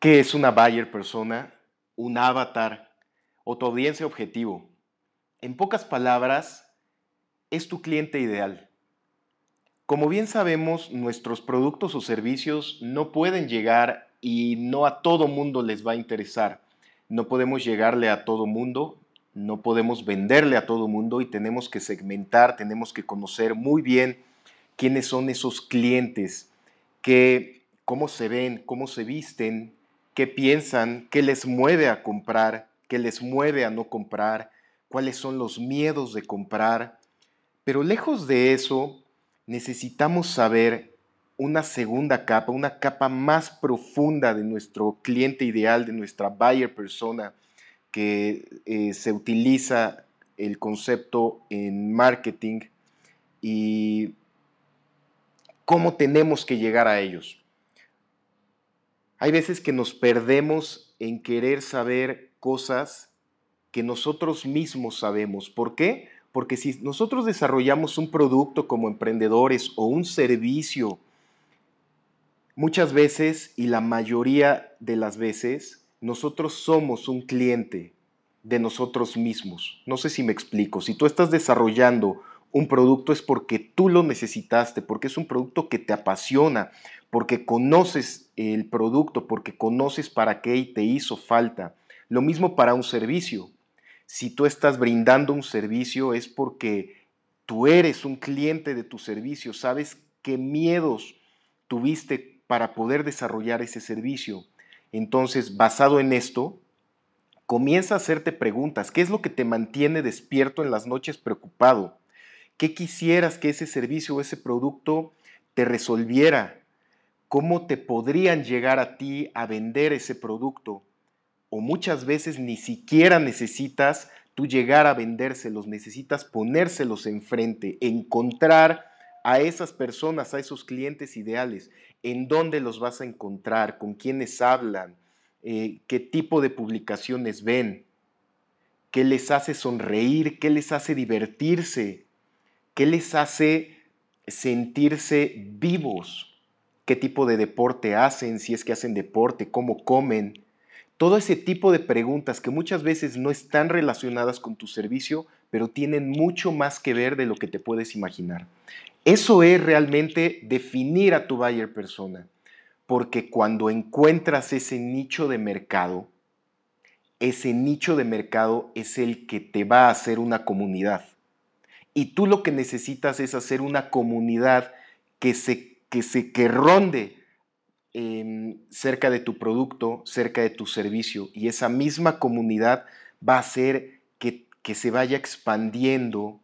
¿Qué es una buyer persona? Un avatar o tu audiencia objetivo. En pocas palabras, es tu cliente ideal. Como bien sabemos, nuestros productos o servicios no pueden llegar y no a todo mundo les va a interesar. No podemos llegarle a todo mundo, no podemos venderle a todo mundo y tenemos que segmentar, tenemos que conocer muy bien quiénes son esos clientes, que, cómo se ven, cómo se visten, qué piensan, qué les mueve a comprar, qué les mueve a no comprar, cuáles son los miedos de comprar. Pero lejos de eso, necesitamos saber una segunda capa, una capa más profunda de nuestro cliente ideal, de nuestra buyer persona, que eh, se utiliza el concepto en marketing y cómo tenemos que llegar a ellos. Hay veces que nos perdemos en querer saber cosas que nosotros mismos sabemos. ¿Por qué? Porque si nosotros desarrollamos un producto como emprendedores o un servicio, muchas veces y la mayoría de las veces, nosotros somos un cliente de nosotros mismos. No sé si me explico. Si tú estás desarrollando un producto es porque tú lo necesitaste, porque es un producto que te apasiona, porque conoces el producto, porque conoces para qué te hizo falta. Lo mismo para un servicio. Si tú estás brindando un servicio es porque tú eres un cliente de tu servicio, sabes qué miedos tuviste para poder desarrollar ese servicio. Entonces, basado en esto, comienza a hacerte preguntas. ¿Qué es lo que te mantiene despierto en las noches preocupado? ¿Qué quisieras que ese servicio o ese producto te resolviera? Cómo te podrían llegar a ti a vender ese producto. O muchas veces ni siquiera necesitas tú llegar a vendérselos, necesitas ponérselos enfrente, encontrar a esas personas, a esos clientes ideales, en dónde los vas a encontrar, con quiénes hablan, eh, qué tipo de publicaciones ven, qué les hace sonreír, qué les hace divertirse, qué les hace sentirse vivos qué tipo de deporte hacen, si es que hacen deporte, cómo comen. Todo ese tipo de preguntas que muchas veces no están relacionadas con tu servicio, pero tienen mucho más que ver de lo que te puedes imaginar. Eso es realmente definir a tu buyer persona, porque cuando encuentras ese nicho de mercado, ese nicho de mercado es el que te va a hacer una comunidad. Y tú lo que necesitas es hacer una comunidad que se que, se, que ronde em, cerca de tu producto, cerca de tu servicio. Y esa misma comunidad va a hacer que, se vaya expandiendo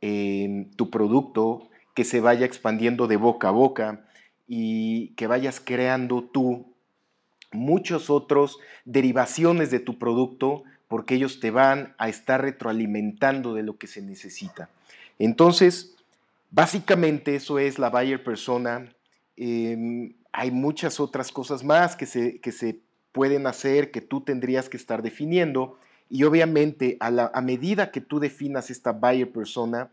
em, tu producto, que se vaya expandiendo de boca a boca y que vayas creando tú muchos otros derivaciones de tu producto porque ellos te van a estar retroalimentando de lo que se necesita. Entonces, Básicamente eso es la buyer persona. Em, hay muchas otras cosas más que se, que se pueden hacer, que tú tendrías que estar definiendo. Y obviamente a, medida que tú definas esta buyer persona,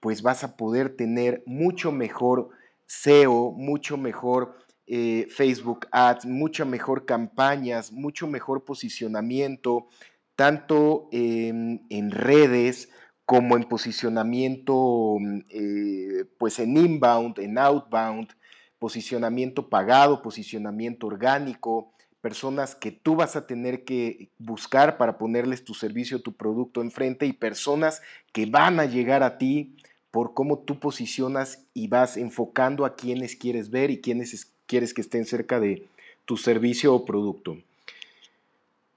pues vas a poder tener mucho mejor SEO, mucho mejor eh, Facebook Ads, mucho mejor campañas, mucho mejor posicionamiento, tanto en redes, como en posicionamiento, eh, pues en inbound, en outbound, posicionamiento pagado, posicionamiento orgánico, personas que tú vas a tener que buscar para ponerles tu servicio, tu producto enfrente y personas que van a llegar a ti por cómo tú posicionas y vas enfocando a quienes quieres ver y quienes quieres que estén cerca de tu servicio o producto.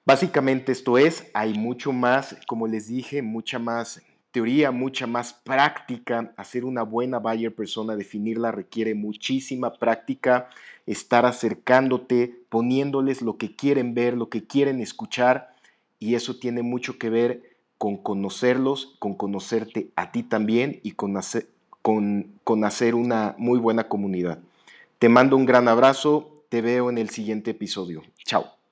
Básicamente esto es, hay mucho más, como les dije, mucha más teoría, mucha más práctica. Hacer una buena buyer persona, definirla requiere muchísima práctica, estar acercándote, poniéndoles lo que quieren ver, lo que quieren escuchar, y eso tiene mucho que ver con conocerlos, con conocerte a ti también y con hacer, con, con hacer una muy buena comunidad. Te mando un gran abrazo, te veo en el siguiente episodio. Chao.